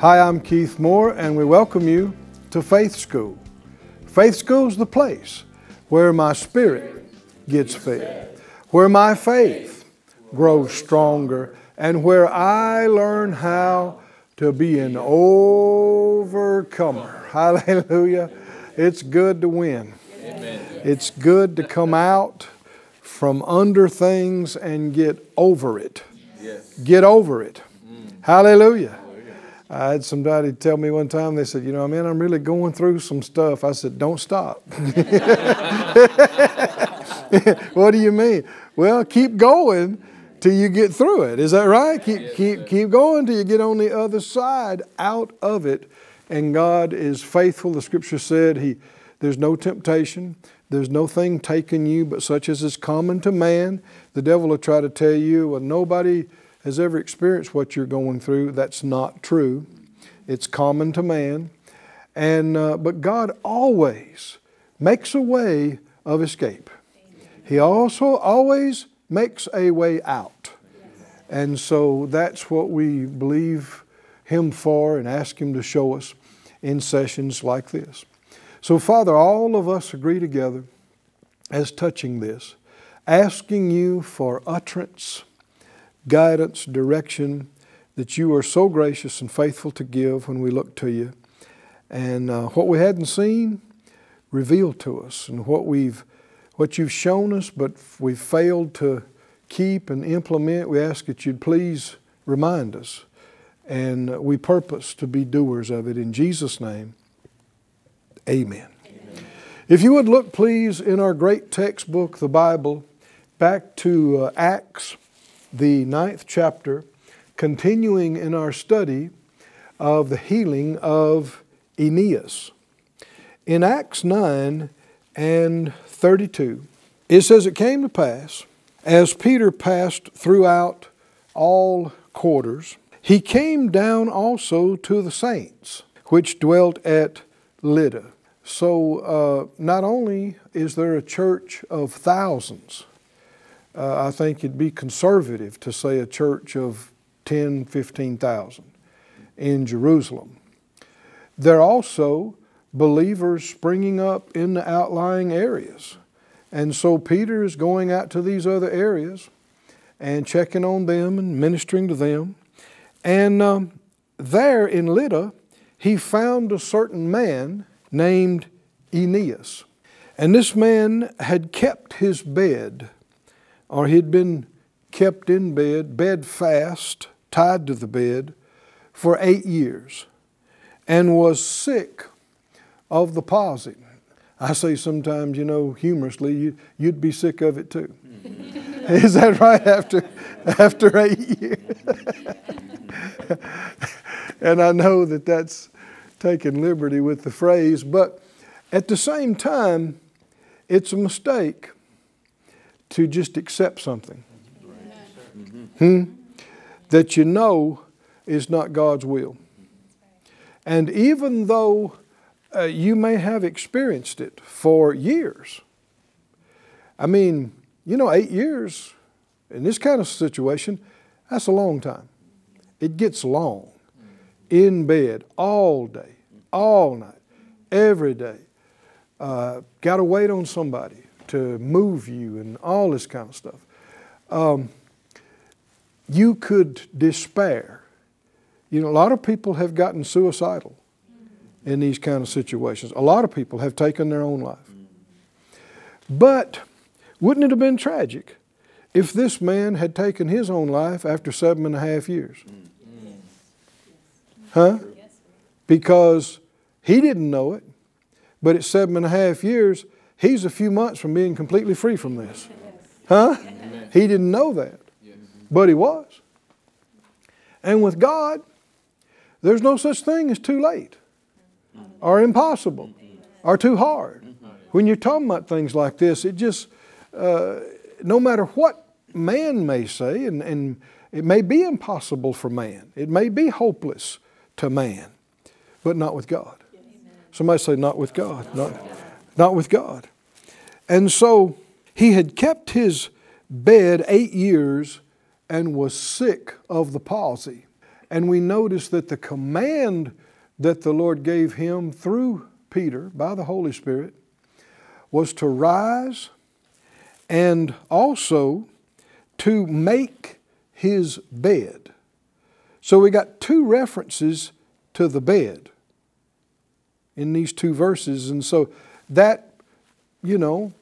Hi, I'm Keith Moore, and we welcome you to Faith School. Faith School is the place where my spirit gets fed, where my faith grows stronger, and where I learn how to be an overcomer. Hallelujah. It's good to win. Amen. It's good to come out from under things and get over it. Yes. Get over it. Mm. Hallelujah. I had somebody tell me one time, they said, You know, man, I'm really going through some stuff. I said, Don't stop. what do you mean? Well, keep going till you get through it. Is that right? Keep, keep, keep going till you get on the other side out of it. And God is faithful. The scripture said, he, There's no temptation, there's no thing taken you but such as is common to man. The devil will try to tell you, Well, nobody has ever experienced what you're going through. That's not true. It's common to man. And, uh, but God always makes a way of escape. He also always makes a way out. And so that's what we believe Him for and ask Him to show us in sessions like this. So, Father, all of us agree together as touching this, asking you for utterance, guidance, direction that you are so gracious and faithful to give when we look to you. And uh, what we hadn't seen, revealed to us, and what we've what you've shown us, but we've failed to keep and implement, we ask that you'd please remind us. And we purpose to be doers of it. In Jesus' name, amen. amen. If you would look, please, in our great textbook, the Bible, back to uh, Acts, the ninth chapter, continuing in our study of the healing of Aeneas. In Acts 9 and 32, it says, It came to pass, as Peter passed throughout all quarters, he came down also to the saints which dwelt at Lydda. So, uh, not only is there a church of thousands, uh, I think it'd be conservative to say a church of 10, 15,000 in Jerusalem. There are also believers springing up in the outlying areas. And so Peter is going out to these other areas and checking on them and ministering to them. And um, there in Lydda, he found a certain man named Aeneas. And this man had kept his bed, or he'd been kept in bed, bed fast, tied to the bed, for eight years, and was sick of the palsy. I say sometimes, you know, humorously, you, would be sick of it too. Is that right? After, after eight years? and I know that that's taking liberty with the phrase, but at the same time, it's a mistake to just accept something hmm? that you know is not God's will. And even though uh, you may have experienced it for years. I mean, you know, eight years in this kind of situation, that's a long time. It gets long. In bed all day, all night, every day. Uh, Got to wait on somebody to move you and all this kind of stuff. Um, you could despair. You know, a lot of people have gotten suicidal in these kind of situations. A lot of people have taken their own life. But wouldn't it have been tragic if this man had taken his own life after seven and a half years? Huh? Because he didn't know it, but at seven and a half years, he's a few months from being completely free from this. Huh? He didn't know that, but he was. And with God, There's no such thing as too late or impossible or too hard. When you're talking about things like this, it just, uh, no matter what man may say, and, and it may be impossible for man, it may be hopeless to man, but not with God. Somebody say, not with God. Not, not with God. And so he had kept his bed eight years and was sick of the palsy. And we notice that the command that the Lord gave him through Peter by the Holy Spirit was to rise and also to make his bed. So we got two references to the bed in these two verses. And so that, you know,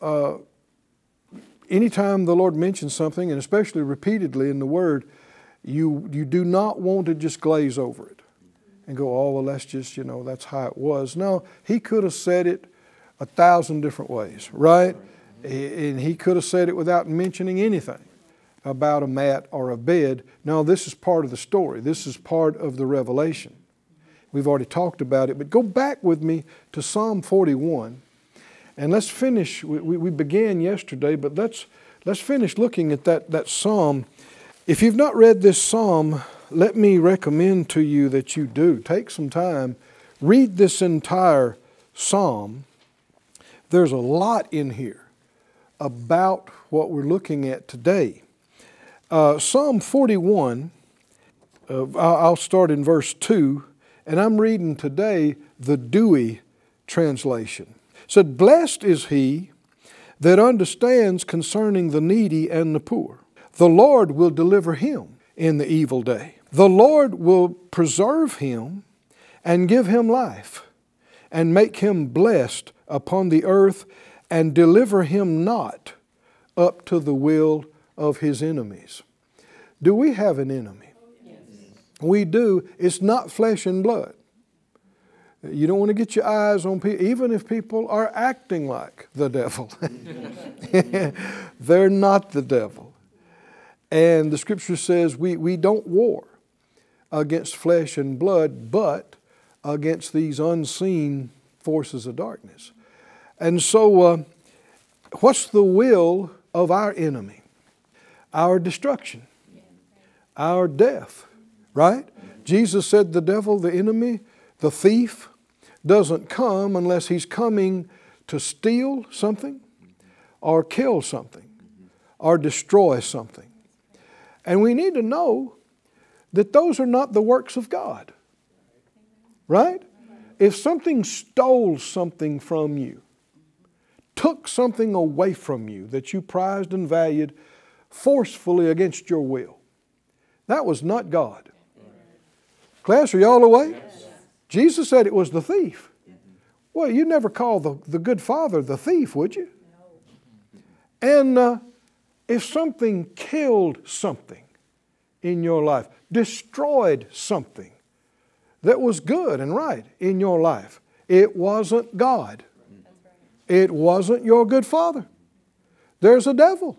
uh, anytime the Lord mentions something, and especially repeatedly in the Word, you, you do not want to just glaze over it and go, oh, well, that's just, you know, that's how it was. No, He could have said it a thousand different ways, right? And He could have said it without mentioning anything about a mat or a bed. No, this is part of the story, this is part of the revelation. We've already talked about it, but go back with me to Psalm 41 and let's finish. We, we began yesterday, but let's, let's finish looking at that, that psalm. If you've not read this psalm, let me recommend to you that you do. Take some time, read this entire psalm. There's a lot in here about what we're looking at today. Uh, psalm 41, uh, I'll start in verse 2, and I'm reading today the Douay translation said, Blessed is he that understands concerning the needy and the poor. The Lord will deliver him in the evil day. The Lord will preserve him and give him life, and make him blessed upon the earth, and deliver him not up to the will of his enemies. Do we have an enemy? We do. It's not flesh and blood. You don't want to get your eyes on people, even if people are acting like the devil. They're not the devil. And the scripture says we, we don't war against flesh and blood, but against these unseen forces of darkness. And so, uh, what's the will of our enemy? Our destruction, our death, right? Jesus said the devil, the enemy, the thief, doesn't come unless he's coming to steal something or kill something or destroy something. And we need to know that those are not the works of God. Right? If something stole something from you, took something away from you that you prized and valued forcefully against your will, that was not God. Class, are y'all awake? Jesus said it was the thief. Well, you never call the, the good father the thief, would you? And uh, if something killed something in your life, destroyed something that was good and right in your life, it wasn't God. It wasn't your good father. There's a devil.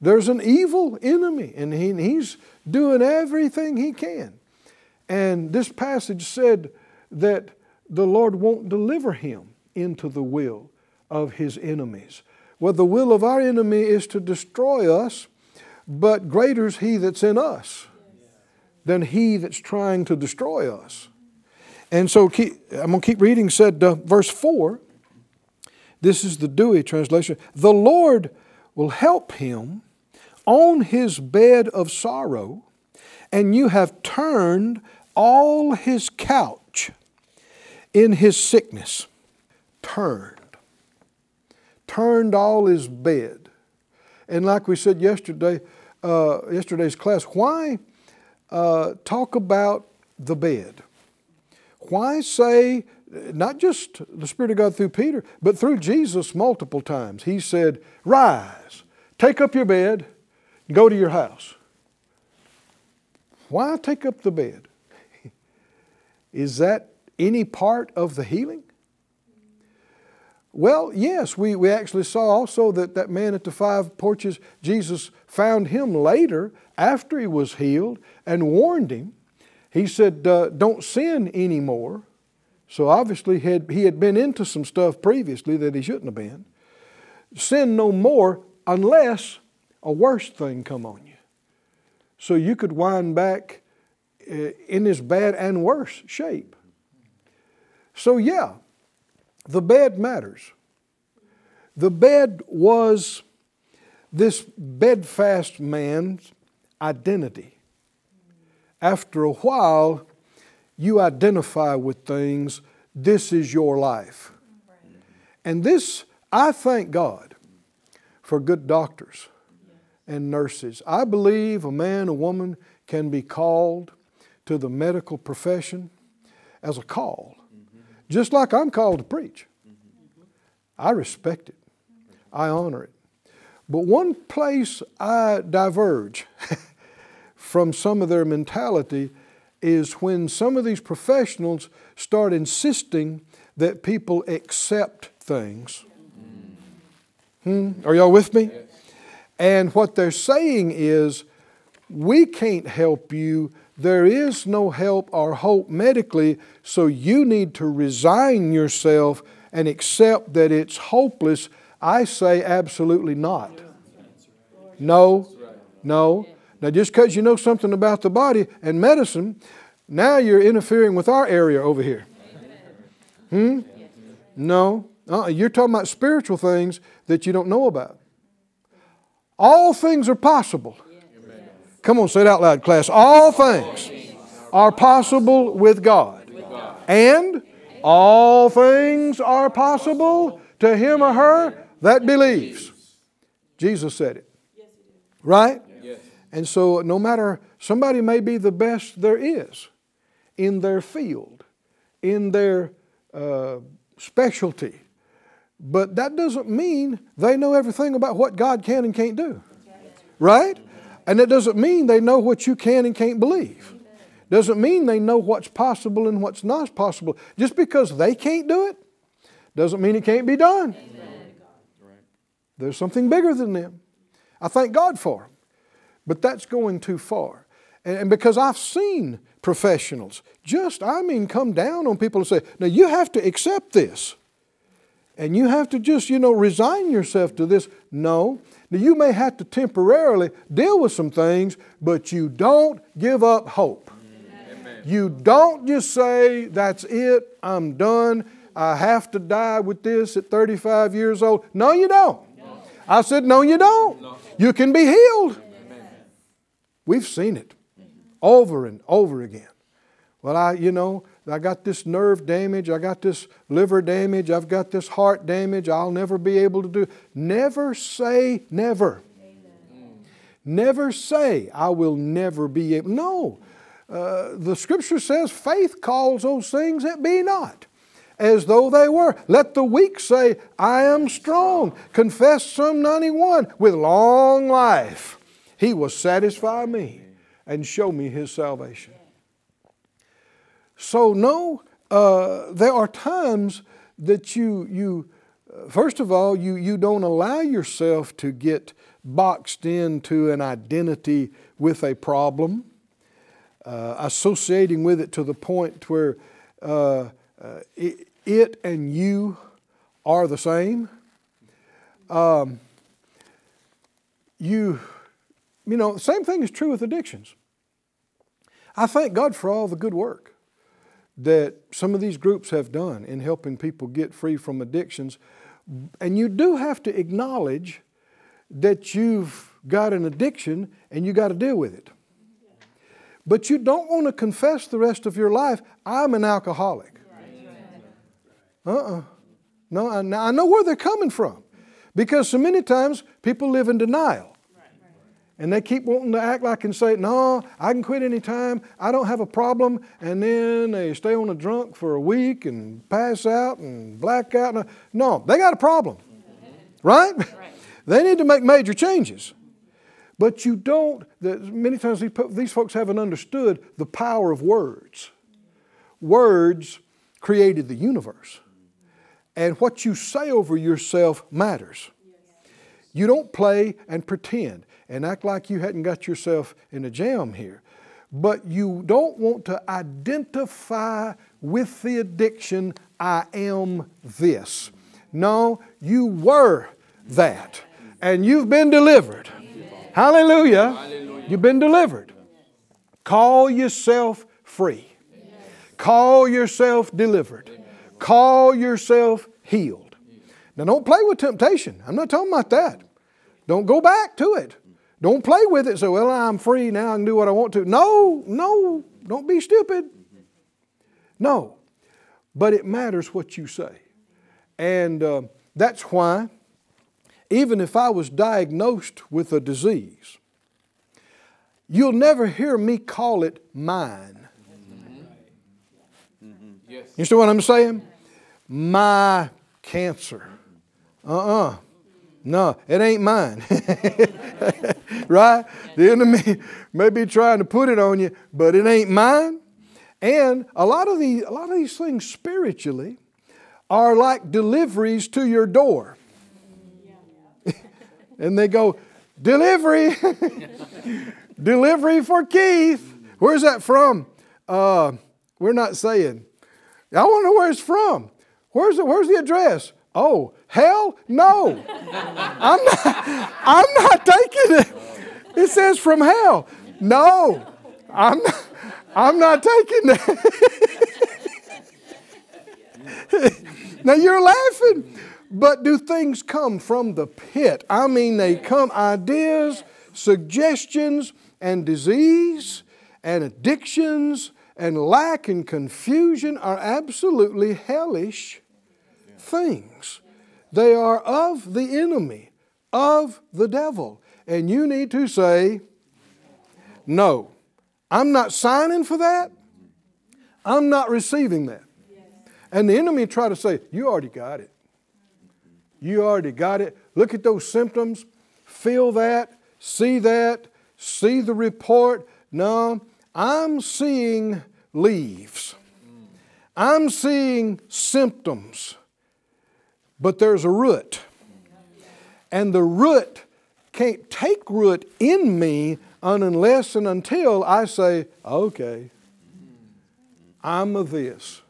There's an evil enemy, and he, he's doing everything he can. And this passage said that the Lord won't deliver him into the will of his enemies. Well, the will of our enemy is to destroy us, but greater is he that's in us than he that's trying to destroy us. And so keep, I'm going to keep reading, said uh, verse 4. This is the Douay translation. The Lord will help him on his bed of sorrow, and you have turned all his couch in his sickness, turned, turned all his bed. And like we said yesterday, uh, yesterday's class, why uh, talk about the bed? Why say, not just the Spirit of God through Peter, but through Jesus multiple times? He said, Rise, take up your bed, go to your house. Why take up the bed? Is that any part of the healing? Well, yes, we, we actually saw also that that man at the five porches, Jesus found him later after he was healed and warned him He said, uh, Don't sin anymore. So obviously, had, he had been into some stuff previously that he shouldn't have been. Sin no more unless a worse thing come on you. So you could wind back Uh, in this bad and worse shape. So, yeah, the bed matters. The bed was this bedfast man's identity. After a while, you identify with things. This is your life. And this, I thank God for good doctors and nurses. I believe a man, a woman can be called to the medical profession as a call, just like I'm called to preach. I respect it, I honor it. But one place I diverge from some of their mentality is when some of these professionals start insisting that people accept things. Hmm? Are y'all with me? And what they're saying is, we can't help you. There is no help or hope medically, so you need to resign yourself and accept that it's hopeless. I say absolutely not. No, no. Now, just because you know something about the body and medicine, now you're interfering with our area over here. Hmm? No. Uh-uh. You're talking about spiritual things that you don't know about. All things are possible. Come on, say it out loud, class. All things are possible with God. And all things are possible to him or her that believes. Jesus said it. Right? And so, no matter, somebody may be the best there is in their field, in their uh, specialty, but that doesn't mean they know everything about what God can and can't do. Right? And it doesn't mean they know what you can and can't believe. Doesn't mean they know what's possible and what's not possible. Just because they can't do it doesn't mean it can't be done. There's something bigger than them. I thank God for them. But that's going too far. And because I've seen professionals just, I mean, come down on people and say, now you have to accept this. And you have to just, you know, resign yourself to this. No. Now you may have to temporarily deal with some things, but you don't give up hope. Amen. You don't just say, that's it, I'm done, I have to die with this at 35 years old. No, you don't. No. I said, no, you don't. No. You can be healed. We've seen it over and over again. Well, I, you know, I got this nerve damage, I got this liver damage, I've got this heart damage, I'll never be able to do. Never say never. Amen. Never say, I will never be able. No. Uh, the scripture says faith calls those things that be not as though they were. Let the weak say, I am strong. Confess Psalm 91 with long life. He will satisfy me and show me His salvation. So, no, uh, there are times that you, you first of all, you, you don't allow yourself to get boxed into an identity with a problem, uh, associating with it to the point where uh, uh it, it, and you are the same. Um, you you know, the same thing is true with addictions. I thank God for all the good work that some of these groups have done in helping people get free from addictions. And you do have to acknowledge that you've got an addiction and you got to deal with it. But you don't want to confess the rest of your life, I'm an alcoholic. Uh uh-uh. uh No, I, I know where they're coming from. Because so many times people live in denial. And they keep wanting to act like and say, no, I can quit anytime. I don't have a problem. And then they stay on a drunk for a week and pass out and black out. No, they got a problem. Right? right. they need to make major changes. But you don't, many times these folks haven't understood the power of words. Words created the universe. And what you say over yourself matters. You don't play and pretend and act like you hadn't got yourself in a jam here. but you don't want to identify with the addiction, I am this. No, you were that. And you've been delivered. Hallelujah. Hallelujah. You've been delivered. Call yourself free. Call yourself delivered. Call yourself healed. Now, don't play with temptation. I'm not talking about that. Don't go back to it. Don't play with it. Say, well, I'm free now. I can do what I want to. No, no, don't be stupid. No. But it matters what you say. And uh, that's why, even if I was diagnosed with a disease, you'll never hear me call it mine. Yes. You see what I'm saying? My cancer. Uh uh-uh. uh No, it ain't mine. right? The enemy may be trying to put it on you, but it ain't mine. And a lot of these, a lot of these things spiritually are like deliveries to your door. and they go, delivery, delivery for Keith. Where's that from? Uh, we're not saying. I want to know where it's from. Where's the, where's the address? Oh, hell no. I'm not, I'm not taking it. It says from hell. No, I'm not, I'm not taking that. now you're laughing, but do things come from the pit? I mean, they come ideas, suggestions, and disease, and addictions, and lack and confusion are absolutely hellish things. They are of the enemy, of the devil. And you need to say, no. I'm not signing for that. I'm not receiving that. And the enemy try to say, You already got it. You already got it. Look at those symptoms. Feel that. See that. See the report. No, I'm seeing leaves. I'm seeing symptoms. But there's a root. And the root can't take root in me unless and until I say, okay, I'm of this.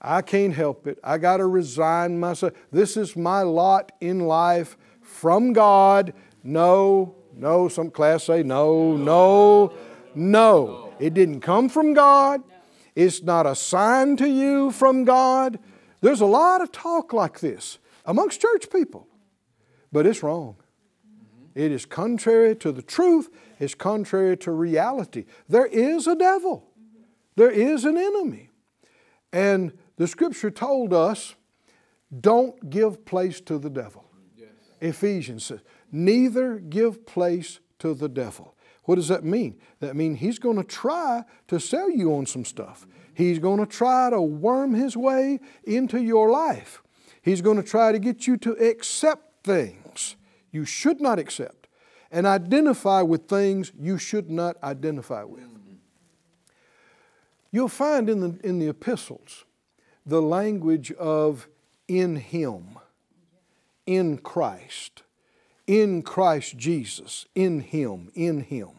I can't help it. I got to resign myself. This is my lot in life from God. No, no. Some class say no, no, no. It didn't come from God. It's not a sign to you from God. There's a lot of talk like this amongst church people, but it's wrong. It is contrary to the truth, it's contrary to reality. There is a devil, there is an enemy. And the scripture told us don't give place to the devil. Yes. Ephesians says, neither give place to the devil. What does that mean? That means he's going to try to sell you on some stuff. He's going to try to worm his way into your life. He's going to try to get you to accept things you should not accept and identify with things you should not identify with. You'll find in the, in the epistles the language of in Him, in Christ, in Christ Jesus, in Him, in Him.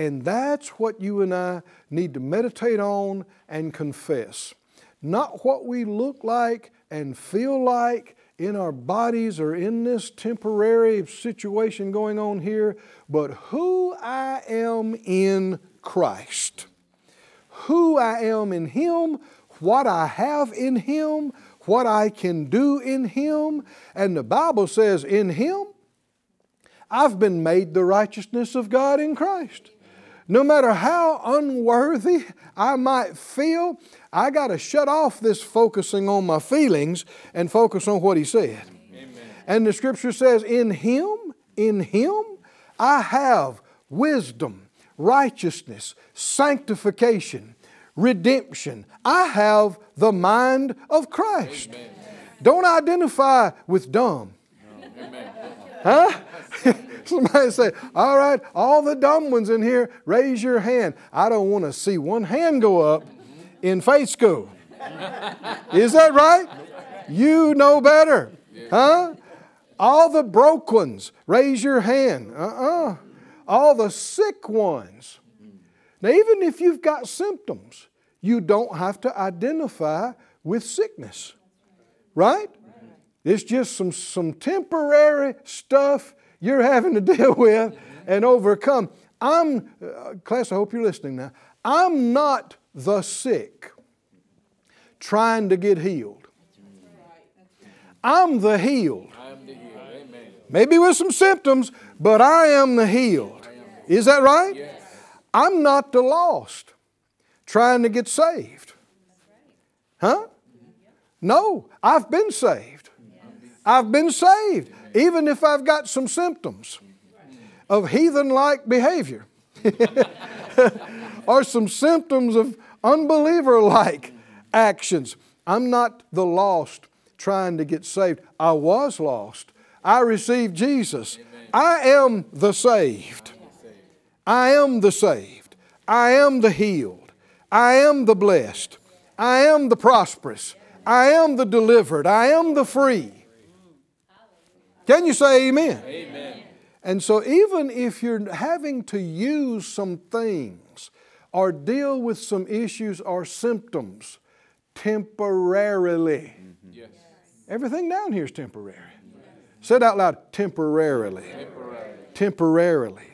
And that's what you and I need to meditate on and confess. Not what we look like and feel like in our bodies or in this temporary situation going on here, but who I am in Christ. Who I am in Him, what I have in Him, what I can do in Him. And the Bible says, in Him, I've been made the righteousness of God in Christ. No matter how unworthy I might feel, I got to shut off this focusing on my feelings and focus on what he said. Amen. And the scripture says, In him, in him, I have wisdom, righteousness, sanctification, redemption. I have the mind of Christ. Amen. Don't identify with dumb. No. Huh? Somebody say, All right, all the dumb ones in here, raise your hand. I don't want to see one hand go up in faith school. Is that right? You know better. Huh? All the broke ones, raise your hand. Uh uh-uh. uh All the sick ones. Now, even if you've got symptoms, you don't have to identify with sickness, right? It's just some, some temporary stuff you're having to deal with and overcome. I'm, uh, class, I hope you're listening now. I'm not the sick trying to get healed. I'm the healed. Maybe with some symptoms, but I am the healed. Is that right? I'm not the lost trying to get saved. Huh? No, I've been saved. I've been saved, even if I've got some symptoms of heathen like behavior or some symptoms of unbeliever like actions. I'm not the lost trying to get saved. I was lost. I received Jesus. I am the saved. I am the saved. I am the healed. I am the blessed. I am the prosperous. I am the delivered. I am the free. Can you say amen? Amen. And so, even if you're having to use some things or deal with some issues or symptoms temporarily, mm-hmm. yes. everything down here is temporary. Say it out loud temporarily. Temporarily. temporarily.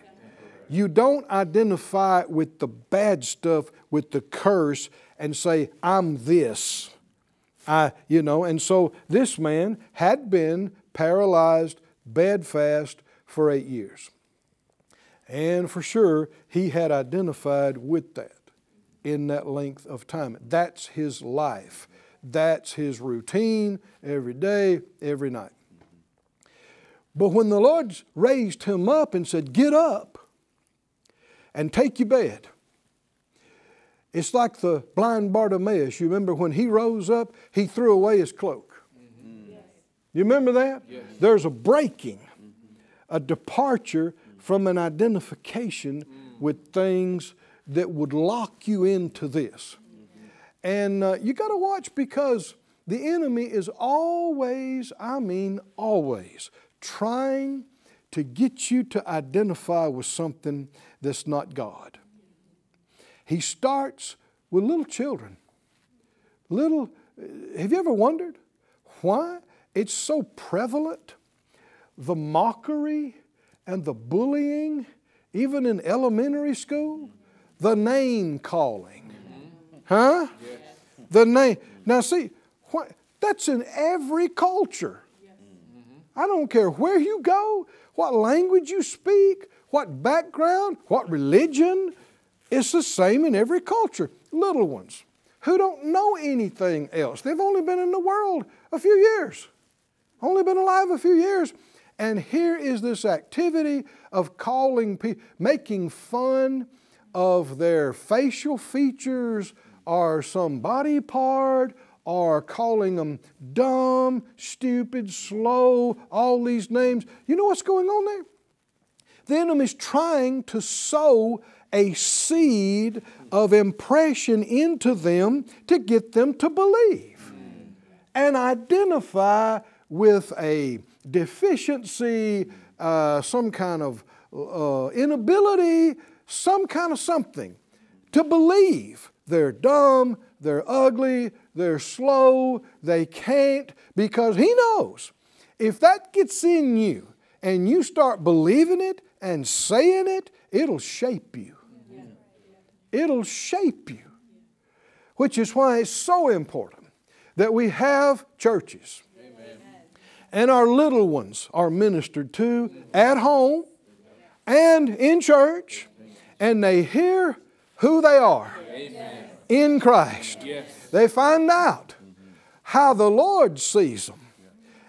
You don't identify with the bad stuff, with the curse, and say, I'm this. I, you know, and so this man had been paralyzed, bedfast for eight years. And for sure, he had identified with that in that length of time. That's his life. That's his routine every day, every night. But when the Lord raised him up and said, Get up and take your bed, it's like the blind Bartimaeus. You remember when he rose up, he threw away his cloak. You remember that? Yes. There's a breaking, a departure from an identification mm. with things that would lock you into this. Mm-hmm. And uh, you got to watch because the enemy is always, I mean, always trying to get you to identify with something that's not God. He starts with little children. Little, have you ever wondered why it's so prevalent? The mockery and the bullying, even in elementary school, the name calling. Huh? The name. Now, see, what, that's in every culture. I don't care where you go, what language you speak, what background, what religion. It's the same in every culture. Little ones who don't know anything else. They've only been in the world a few years, only been alive a few years. And here is this activity of calling people, making fun of their facial features or some body part or calling them dumb, stupid, slow, all these names. You know what's going on there? The enemy's trying to sow a seed of impression into them to get them to believe and identify with a deficiency, uh, some kind of uh, inability, some kind of something to believe they're dumb, they're ugly, they're slow, they can't, because He knows if that gets in you and you start believing it and saying it, it'll shape you. It'll shape you. Which is why it's so important that we have churches. And our little ones are ministered to at home and in church, and they hear who they are. Amen in Christ. Yes. They find out how the Lord sees them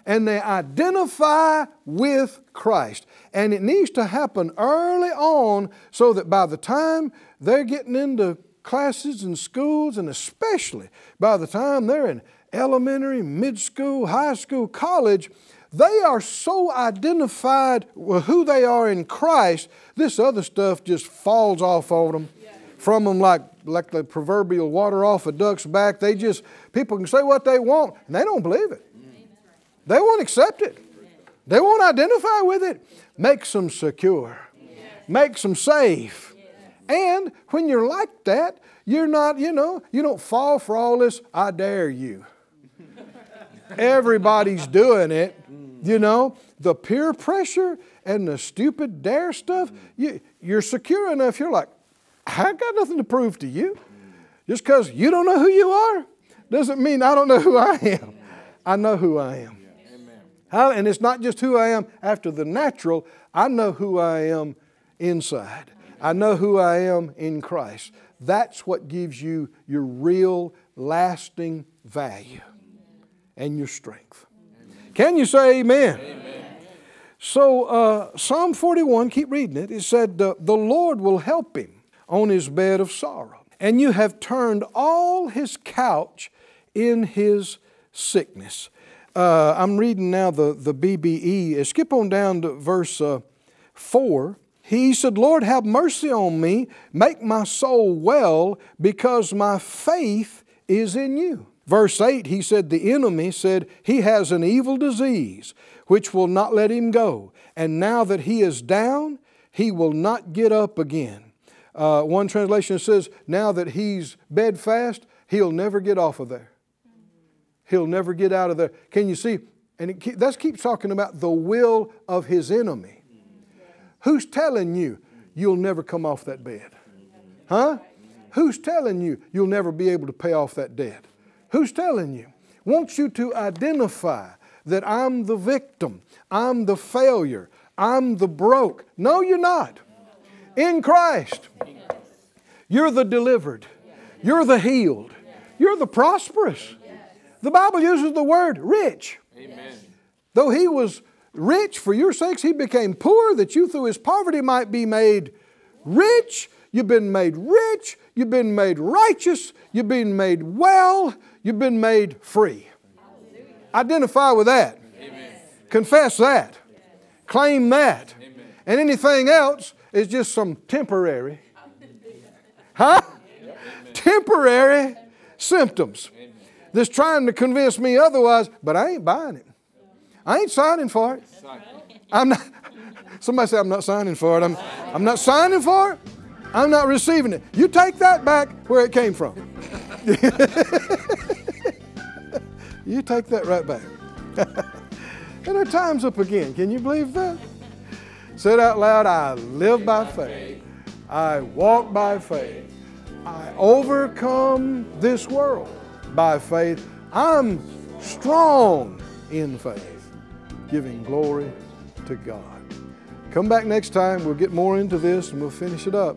and they identify with Christ. And it needs to happen early on so that by the time they're getting into classes and schools, and especially by the time they're in elementary, mid school, high school, college, they are so identified with who they are in Christ, this other stuff just falls off on them from them like, like the proverbial water off a duck's back. They just, people can say what they want, and they don't believe it. They won't accept it. They won't identify with it. Makes them secure, makes them safe, And when you're like that, you're not, you know, you don't fall for all this, I dare you. Everybody's doing it, you know. The peer pressure and the stupid dare stuff, you, you're secure enough, you're like, I got nothing to prove to you. Just because you don't know who you are doesn't mean I don't know who I am. I know who I am. How, and it's not just who I am after the natural, I know who I am inside. I know who I am in Christ. That's what gives you your real, lasting value and your strength. Can you say amen? amen. So, uh, Psalm 41, keep reading it. It said, The Lord will help him on his bed of sorrow, and you have turned all his couch in his sickness. Uh, I'm reading now the, the BBE. Skip on down to verse uh, 4. He said, Lord, have mercy on me, make my soul well, because my faith is in you. Verse 8, he said, The enemy said, He has an evil disease which will not let him go. And now that he is down, he will not get up again. Uh, one translation says, Now that he's bedfast, he'll never get off of there. He'll never get out of there. Can you see? And it, that keeps talking about the will of his enemy. Who's telling you you'll never come off that bed? Huh? Who's telling you you'll never be able to pay off that debt? Who's telling you? Wants you to identify that I'm the victim, I'm the failure, I'm the broke. No, you're not. In Christ, you're the delivered, you're the healed, you're the prosperous. The Bible uses the word rich. Amen. Though he was rich for your sakes, he became poor that you through his poverty might be made rich. You've been made rich. You've been made righteous. You've been made well. You've been made free. Identify with that. Amen. Confess that. Claim that. Amen. And anything else is just some temporary, huh? Temporary symptoms that's trying to convince me otherwise, but I ain't buying it. I ain't signing for it. I'm not. Somebody say I'm not signing for it. I'm, I'm not signing for it. I'm not receiving it. You take that back where it came from. you take that right back. and our time's up again. Can you believe that? Say it out loud. I live by faith. I walk by faith. I overcome this world by faith. I'm strong in faith, giving glory to God. Come back next time. We'll get more into this and we'll finish it up.